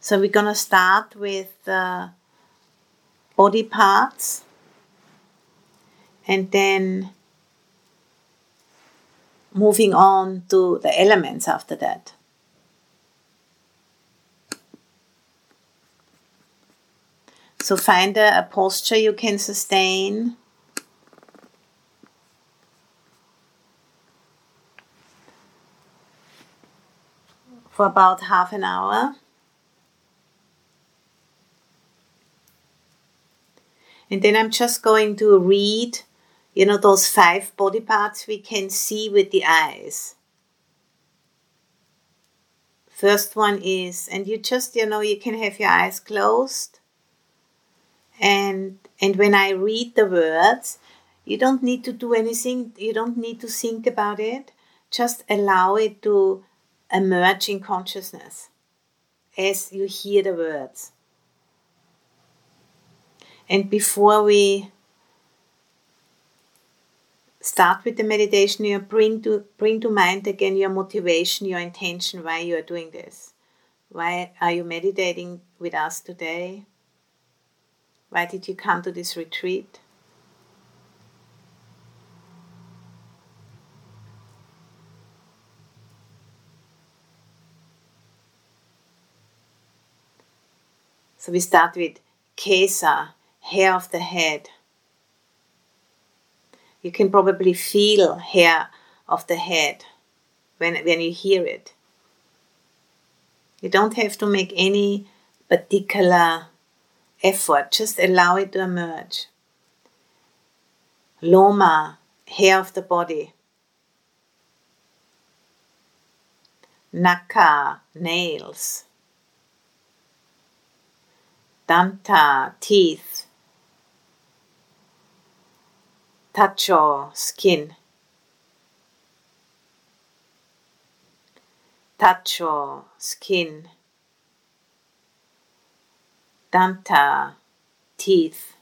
So we're gonna start with the body parts and then moving on to the elements after that. So find a, a posture you can sustain. For about half an hour. And then I'm just going to read, you know, those five body parts we can see with the eyes. First one is, and you just, you know, you can have your eyes closed. And and when I read the words, you don't need to do anything, you don't need to think about it. Just allow it to emerge in consciousness as you hear the words. And before we start with the meditation, you bring to bring to mind again your motivation, your intention, why you are doing this. Why are you meditating with us today? Why did you come to this retreat? So we start with Kesa, hair of the head. You can probably feel hair of the head when, when you hear it. You don't have to make any particular effort, just allow it to emerge. Loma, hair of the body. Naka, nails. Danta, teeth. Tacho, skin. Tacho, skin. Danta, teeth.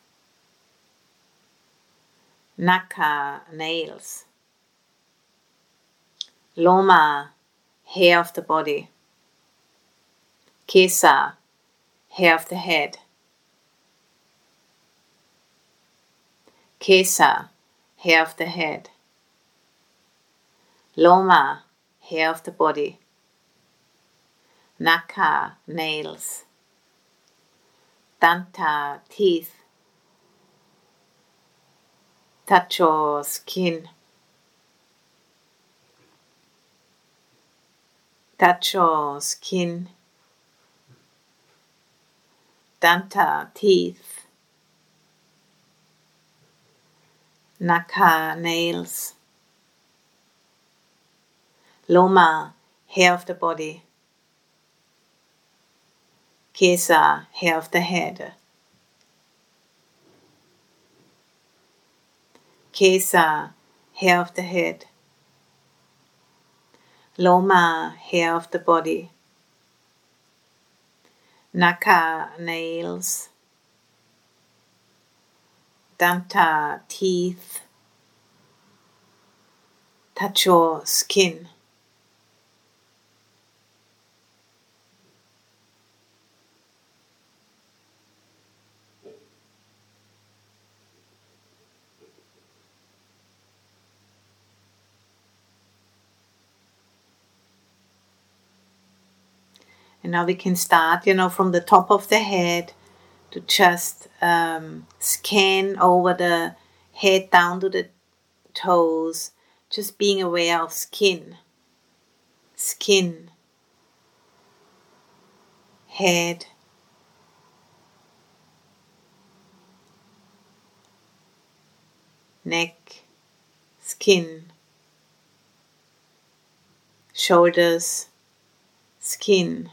Naka, nails. Loma, hair of the body. Kesa, hair of the head. Kesa, hair of the head. Loma, hair of the body. Naka, nails. Danta, teeth. Tacho, skin. Tacho, skin. Danta, teeth. Naka, nails. Loma, hair of the body. Kesa, hair of the head. Kesa, hair of the head. Loma, hair of the body. Naka, nails. Danta, uh, teeth. Tacho skin. And now we can start, you know, from the top of the head to just um, scan over the head down to the toes, just being aware of skin, skin, head. Neck, skin, shoulders, skin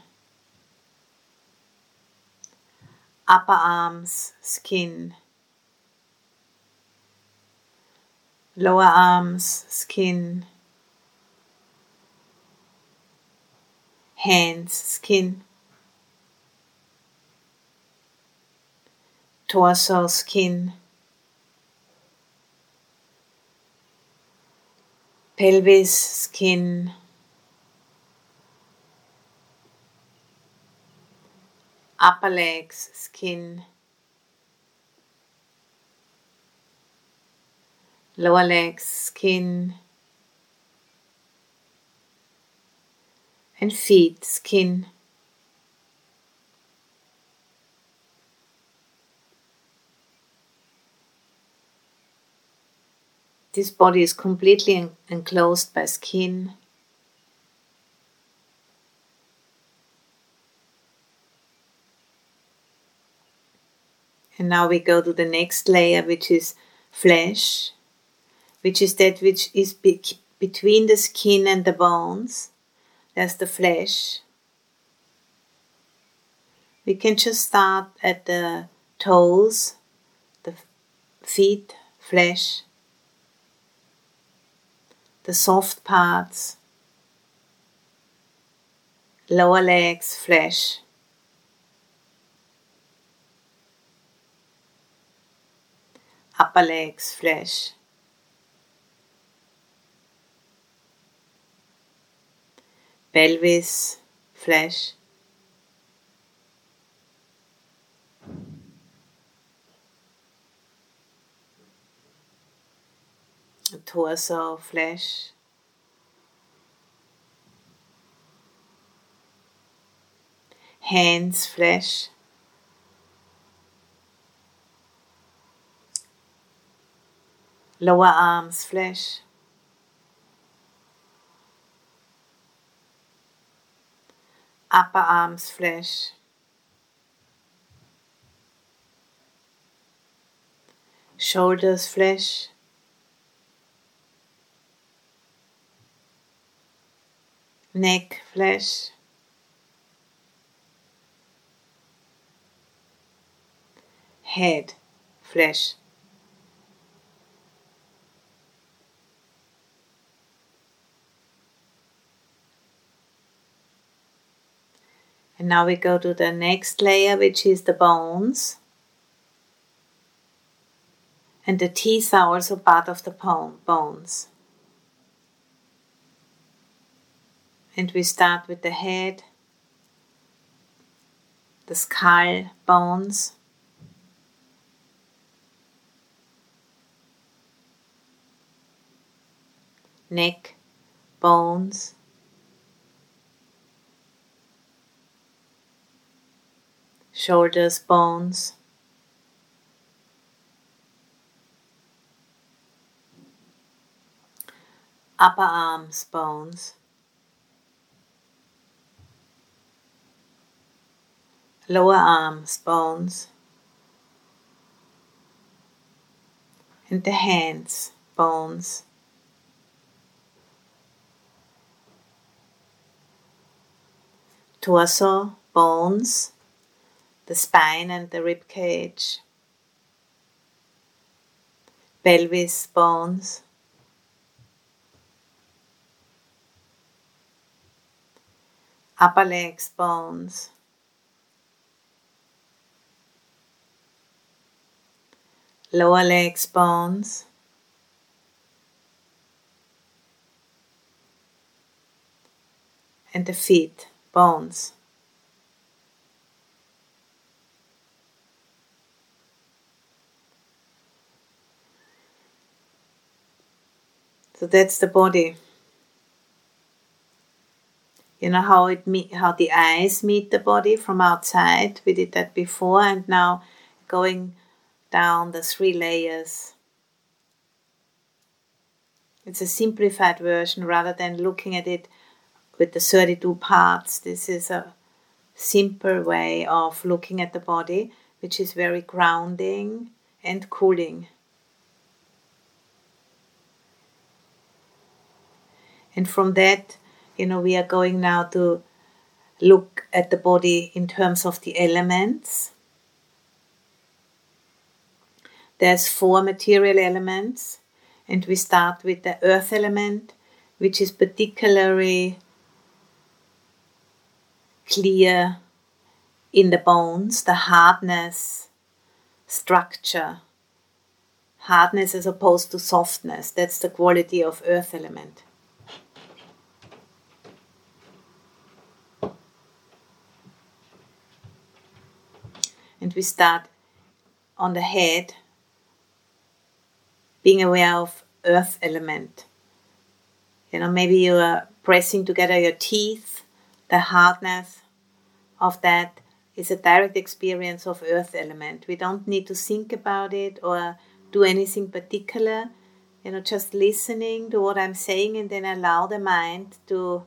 upper arms, skin, lower arms, skin, hands, skin, torso, skin, pelvis, skin, upper legs, skin, lower legs, skin, and feet, skin. This body is completely enclosed by skin. And now we go to the next layer, which is flesh, which is that which is be- between the skin and the bones. There's the flesh. We can just start at the toes, the feet, flesh, the soft parts, lower legs, flesh. Upper legs, flesh. Pelvis, flesh. Torso, flesh. Hands, flesh. Lower arms, flesh. Upper arms, flesh. Shoulders, flesh. Neck, flesh. Head, flesh. And now we go to the next layer, which is the bones. And the teeth are also part of the bones. And we start with the head, the skull bones, neck bones, shoulders, bones. Upper arms, bones. Lower arms, bones. And the hands, bones. Torso, bones the spine and the rib cage, pelvis bones, upper legs bones, lower legs bones, and the feet bones. So that's the body. You know how it meet, how the eyes meet the body from outside. We did that before, and now going down the three layers. It's a simplified version rather than looking at it with the 32 parts. This is a simple way of looking at the body, which is very grounding and cooling. And from that, you know, we are going now to look at the body in terms of the elements. There's four material elements, and we start with the earth element, which is particularly clear in the bones, the hardness, structure. Hardness as opposed to softness, that's the quality of earth element. And we start on the head, being aware of earth element. You know, maybe you are pressing together your teeth, the hardness of that is a direct experience of earth element. We don't need to think about it or do anything particular. You know, just listening to what I'm saying and then allow the mind to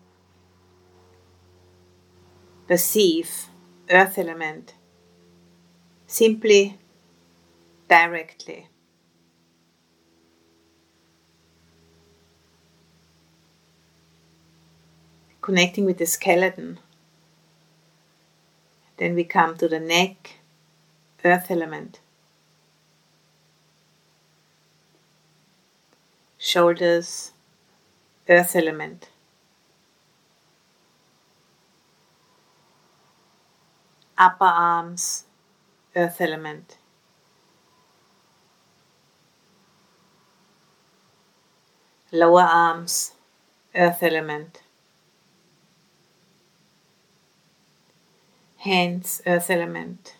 perceive earth element simply directly. Connecting with the skeleton. Then we come to the neck, earth element. Shoulders, earth element. Upper arms, earth element. Lower arms, earth element. hands earth element.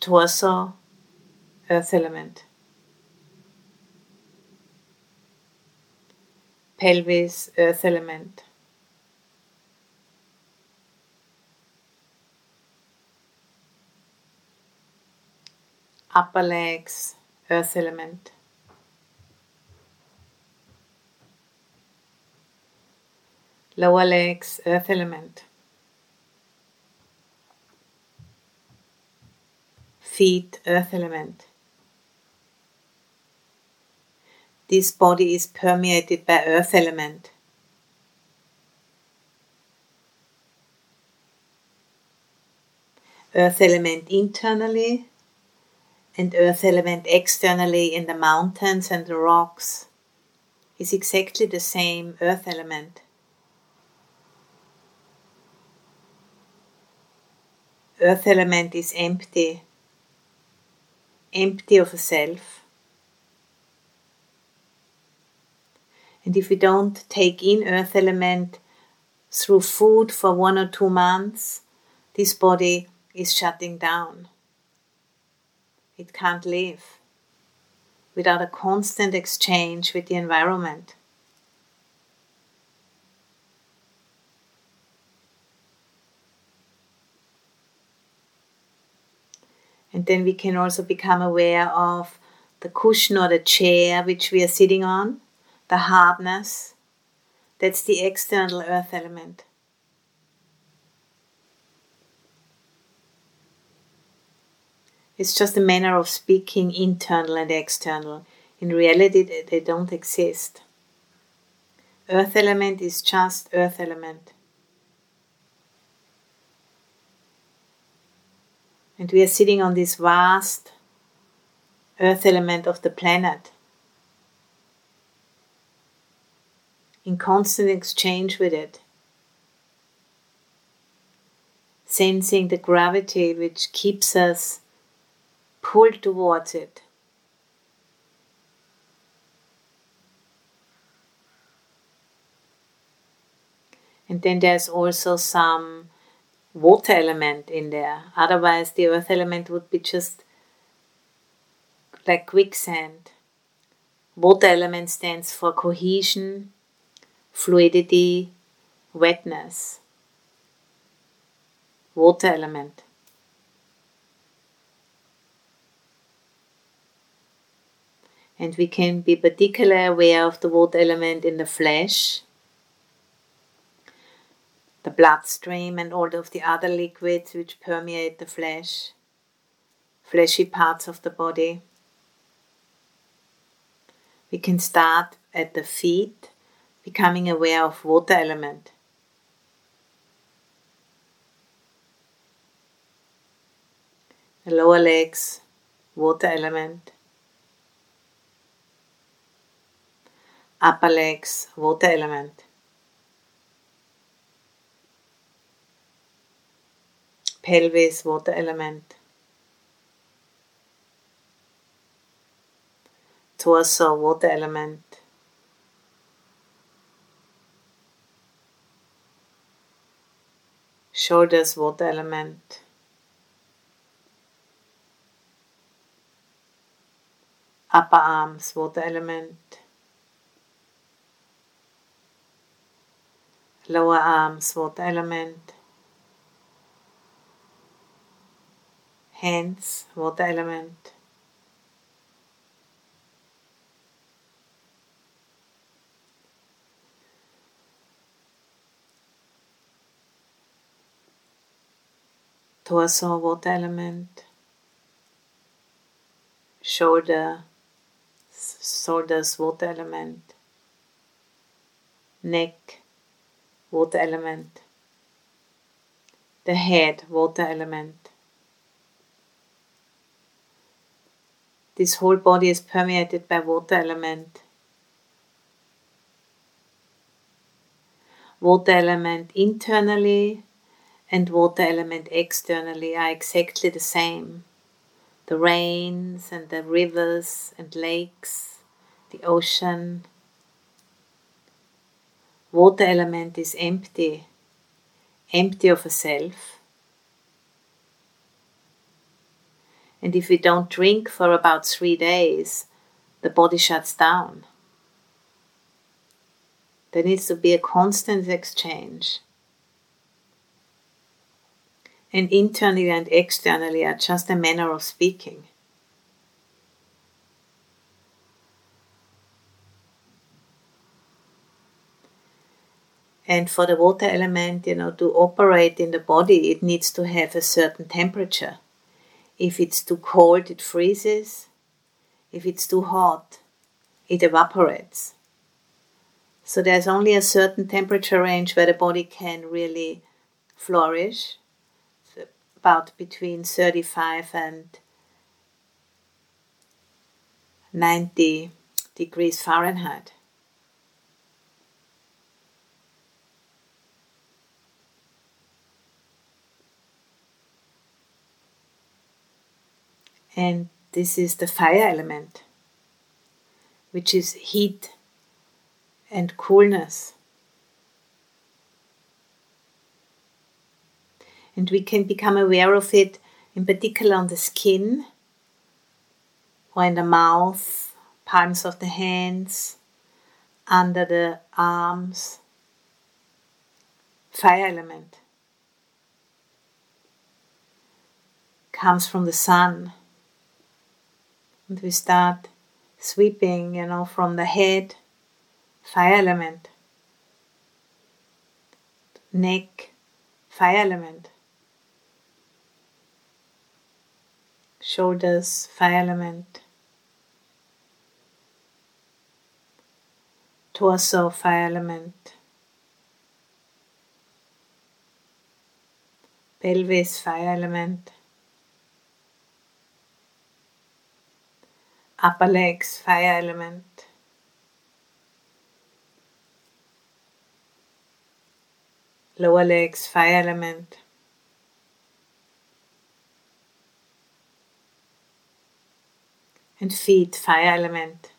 Torso earth element. Pelvis earth element. Upper legs earth element. lower legs, earth element. Feet, earth element. This body is permeated by earth element. Earth element internally and earth element externally in the mountains and the rocks is exactly the same earth element. earth element is empty, empty of a self. And if we don't take in earth element through food for one or two months, this body is shutting down. It can't live without a constant exchange with the environment. And then we can also become aware of the cushion or the chair which we are sitting on, the hardness. That's the external earth element. It's just a manner of speaking internal and external. In reality, they don't exist. Earth element is just earth element. And we are sitting on this vast earth element of the planet in constant exchange with it, sensing the gravity which keeps us pulled towards it. And then there's also some water element in there. Otherwise, the earth element would be just like quicksand. Water element stands for cohesion, fluidity, wetness. Water element. And we can be particularly aware of the water element in the flesh the bloodstream and all of the other liquids which permeate the flesh, fleshy parts of the body. We can start at the feet, becoming aware of water element. The lower legs, water element. Upper legs, water element. pelvis, water element. Torso, water element. Shoulders, water element. Upper arms, water element. Lower arms, water element. Hands, water element. Torso water element, shoulder, shoulders water element, neck water element, the head water element. This whole body is permeated by water element. Water element internally and water element externally are exactly the same. The rains and the rivers and lakes, the ocean. Water element is empty, empty of a self. And if we don't drink for about three days, the body shuts down. There needs to be a constant exchange and internally and externally are just a manner of speaking. And for the water element, you know, to operate in the body, it needs to have a certain temperature. If it's too cold, it freezes. If it's too hot, it evaporates. So there's only a certain temperature range where the body can really flourish about between 35 and 90 degrees Fahrenheit. And this is the fire element, which is heat and coolness. And we can become aware of it in particular on the skin or in the mouth, palms of the hands, under the arms. Fire element comes from the sun. And we start sweeping, you know, from the head, fire element, neck, fire element, shoulders, fire element, torso, fire element, pelvis, fire element, upper legs, fire element. Lower legs, fire and feet, fire element.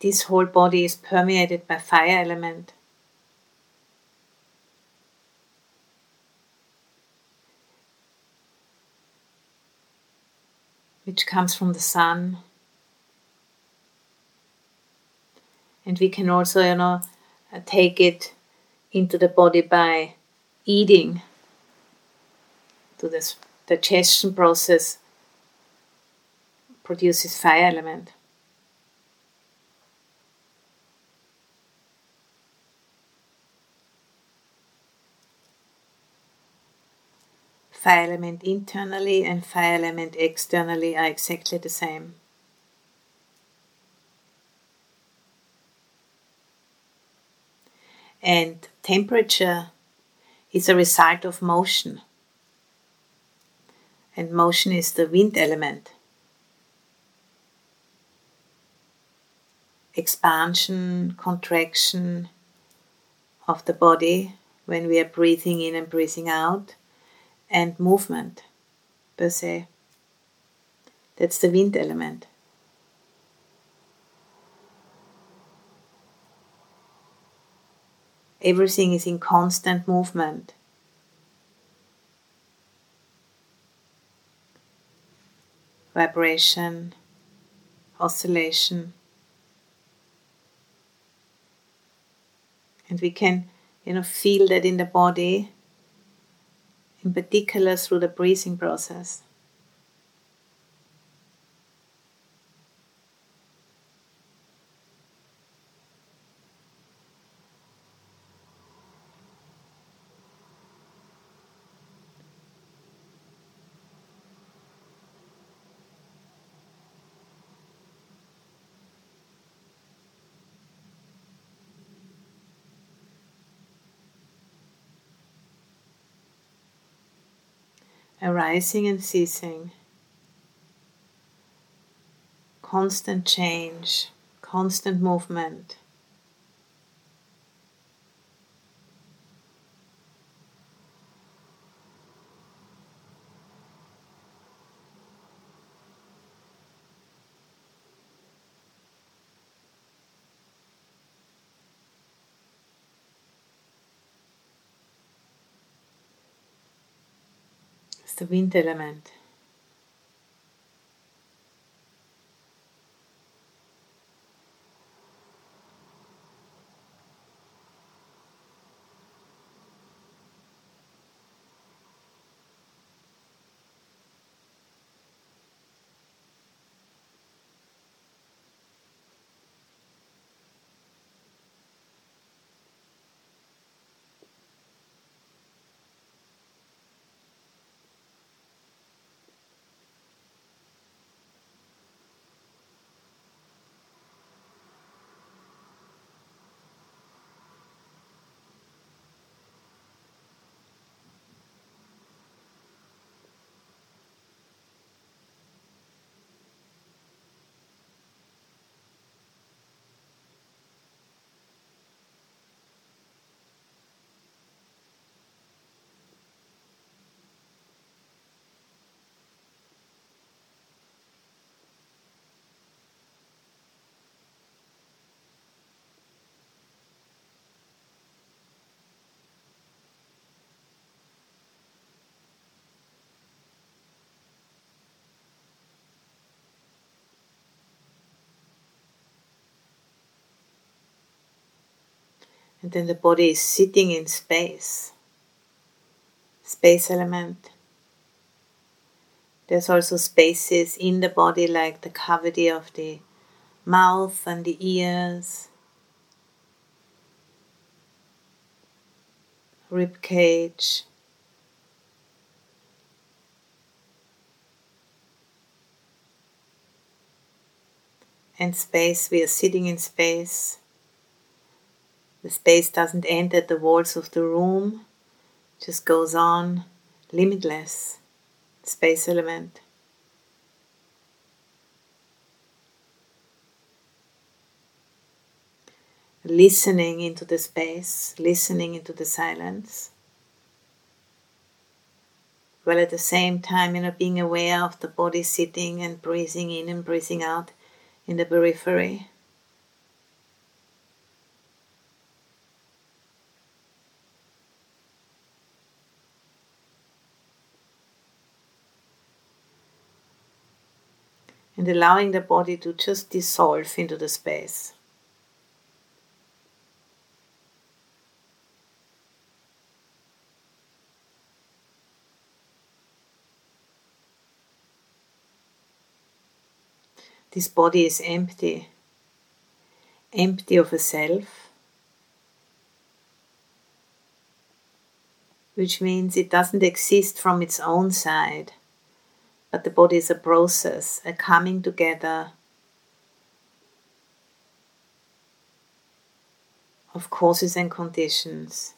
This whole body is permeated by fire element. Which comes from the sun. And we can also, you know, take it into the body by eating to this digestion process produces fire element. Fire element internally and fire element externally are exactly the same. And temperature is a result of motion and motion is the wind element. Expansion, contraction of the body when we are breathing in and breathing out, and movement per se. That's the wind element. everything is in constant movement. Vibration, oscillation. And we can, you know, feel that in the body, in particular through the breathing process. Arising and ceasing, constant change, constant movement. The wind element. And then the body is sitting in space, space element. There's also spaces in the body, like the cavity of the mouth and the ears, rib cage. And space, we are sitting in space. The space doesn't end at the walls of the room, just goes on limitless. Space element. Listening into the space, listening into the silence. While at the same time, you know, being aware of the body sitting and breathing in and breathing out in the periphery. Allowing the body to just dissolve into the space. This body is empty, empty of a self, which means it doesn't exist from its own side but the body is a process, a coming together of causes and conditions,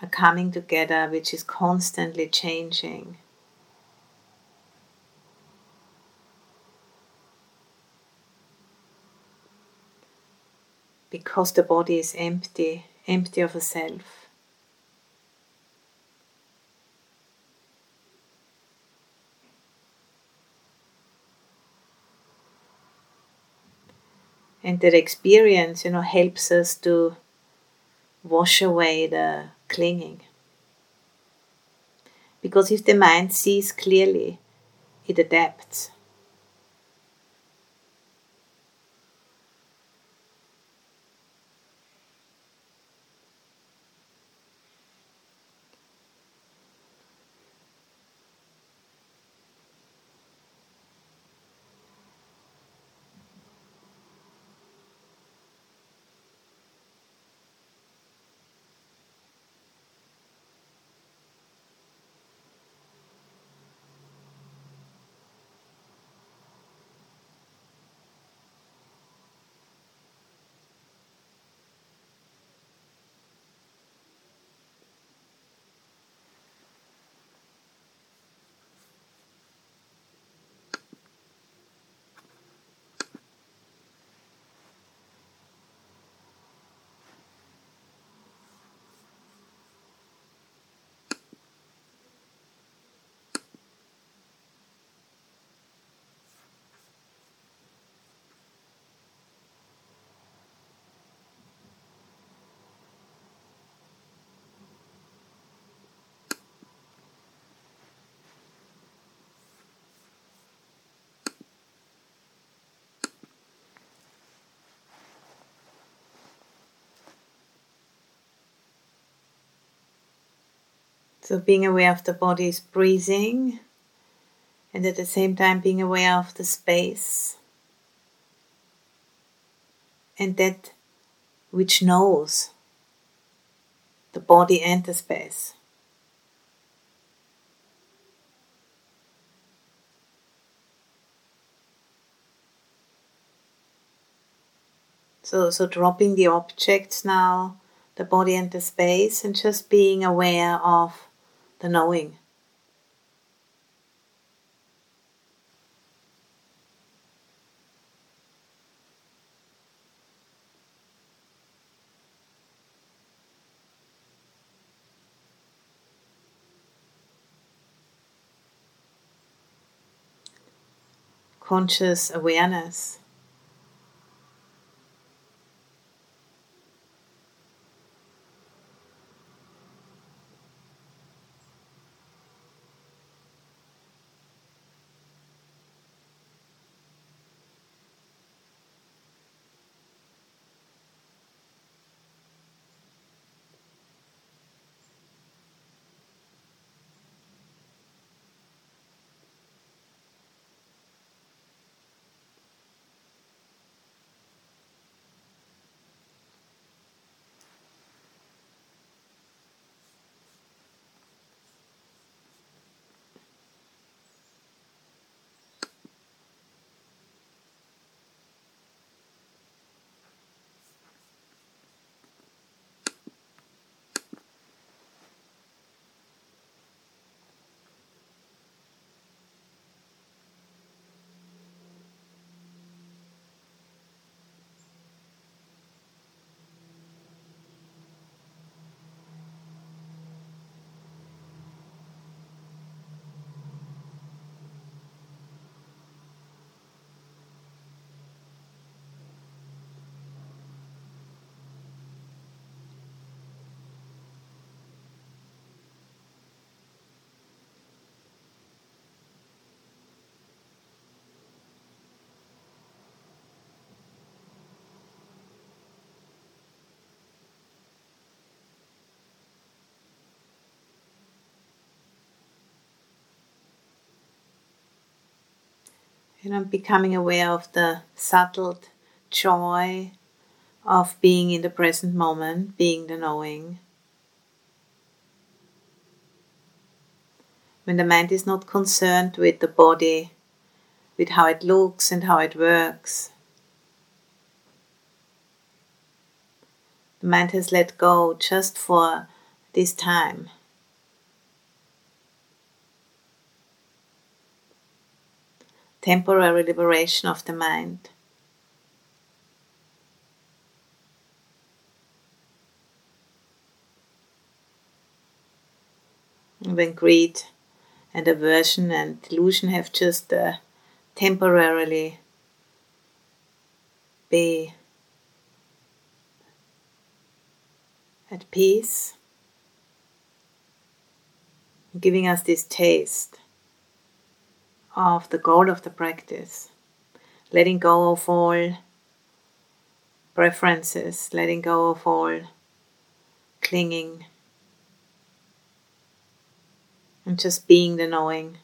a coming together which is constantly changing. Because the body is empty, empty of a self. And that experience, you know, helps us to wash away the clinging. Because if the mind sees clearly, it adapts. So being aware of the body's breathing and at the same time being aware of the space and that which knows the body and the space. So, so dropping the objects now, the body and the space, and just being aware of the knowing. Conscious awareness. And I'm becoming aware of the subtle joy of being in the present moment, being the knowing. When the mind is not concerned with the body, with how it looks and how it works. The mind has let go just for this time. temporary liberation of the mind. When greed and aversion and delusion have just uh, temporarily be at peace, giving us this taste of the goal of the practice, letting go of all preferences, letting go of all clinging, and just being the knowing.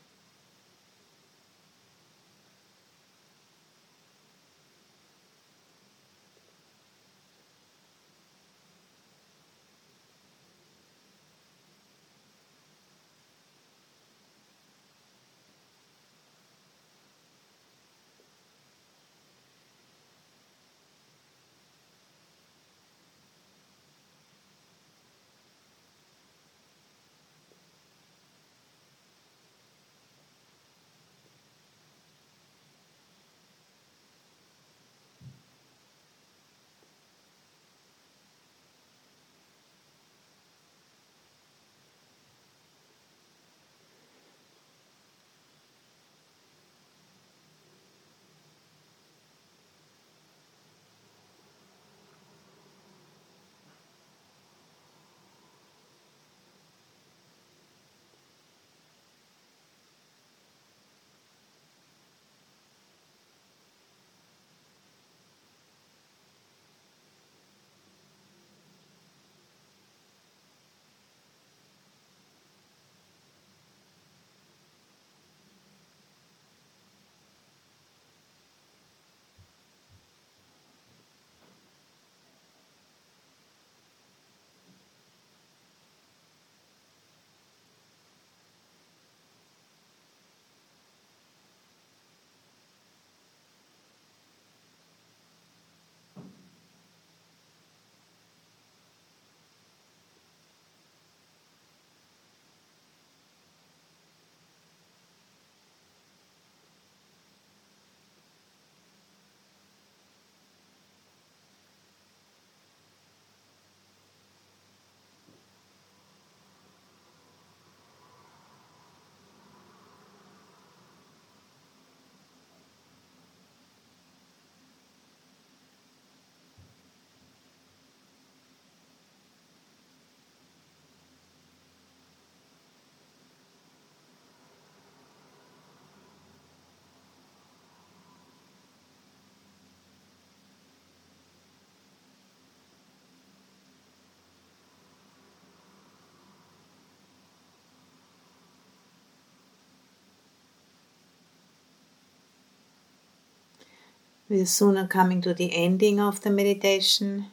We're sooner coming to the ending of the meditation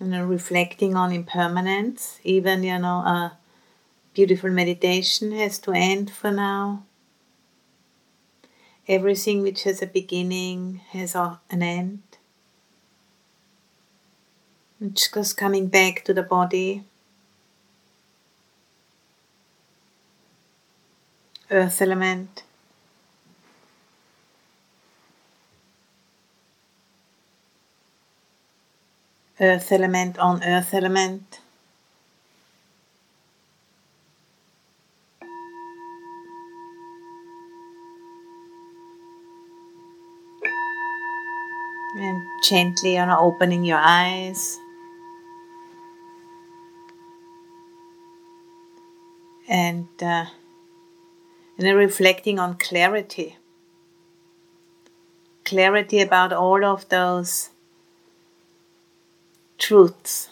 and reflecting on impermanence. Even, you know, a beautiful meditation has to end for now. Everything which has a beginning has an end. And just coming back to the body. Earth element. Earth element on earth element. And gently know, opening your eyes. And, uh, and reflecting on clarity. Clarity about all of those truths.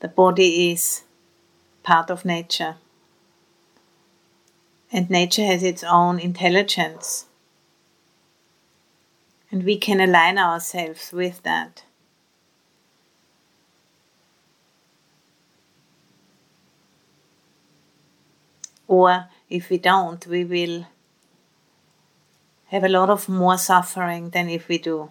The body is part of nature. And nature has its own intelligence. And we can align ourselves with that. Or if we don't, we will have a lot of more suffering than if we do.